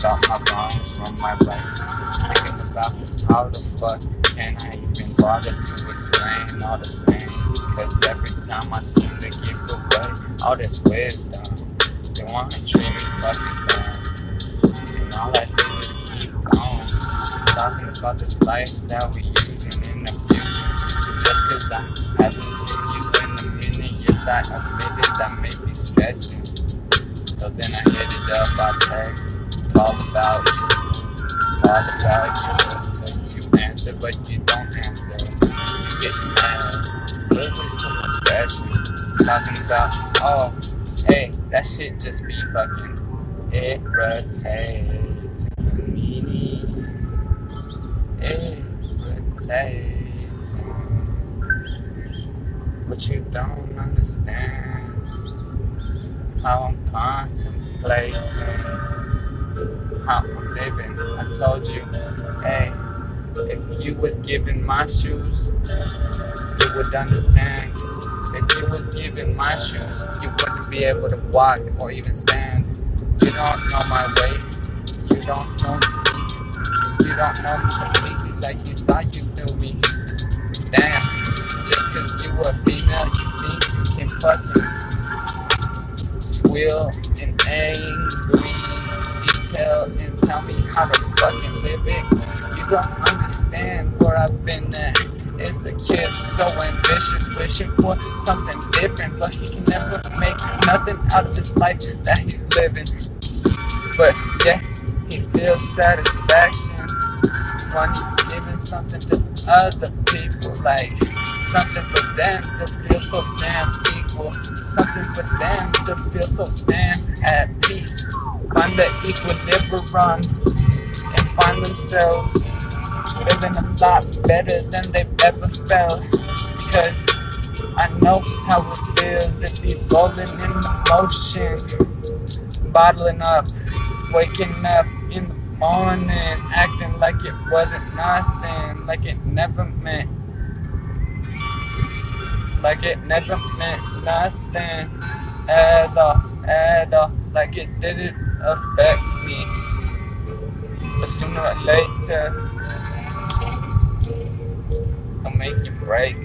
About my wrongs from my rights. Thinking about how the fuck can I even bother to explain all this pain? Cause every time I seem to give away all this wisdom, they wanna treat me fucking bad. And all I do is keep going. Talking about this life that we using and abusing. Just cause I haven't seen you in a minute, yes, I admit it, that may be stressing. So then I hit it up by text, call about you, about you. So you answer, but you don't answer. You get mad, really some aggression. Talking about, oh, hey, that shit just be fucking irritating me. Irritating. But you don't understand how I'm contemplating I'm living. I told you, hey, if you was given my shoes, you would understand. If you was given my shoes, you wouldn't be able to walk or even stand. You don't know my weight. You don't know me. You don't know me completely like you thought you knew me. Damn, just cause you were a female, you think you can fucking squeal and angry detail tell me how to fucking live it. You don't understand where I've been at. It's a kid so ambitious, wishing for something different, but he can never make nothing out of this life that he's living. But yeah, he feels satisfaction when he's giving something to other people, like something for them to feel so damn equal, something for them to feel so damn at peace. Find the equilibrium and find themselves living a lot better than they've ever felt. Because I know how it feels to be rolling in emotion, bottling up, waking up in the morning, acting like it wasn't nothing, like it never meant, like it never meant nothing at all, at all, like it didn't affect me. But sooner or later, I'll make you break.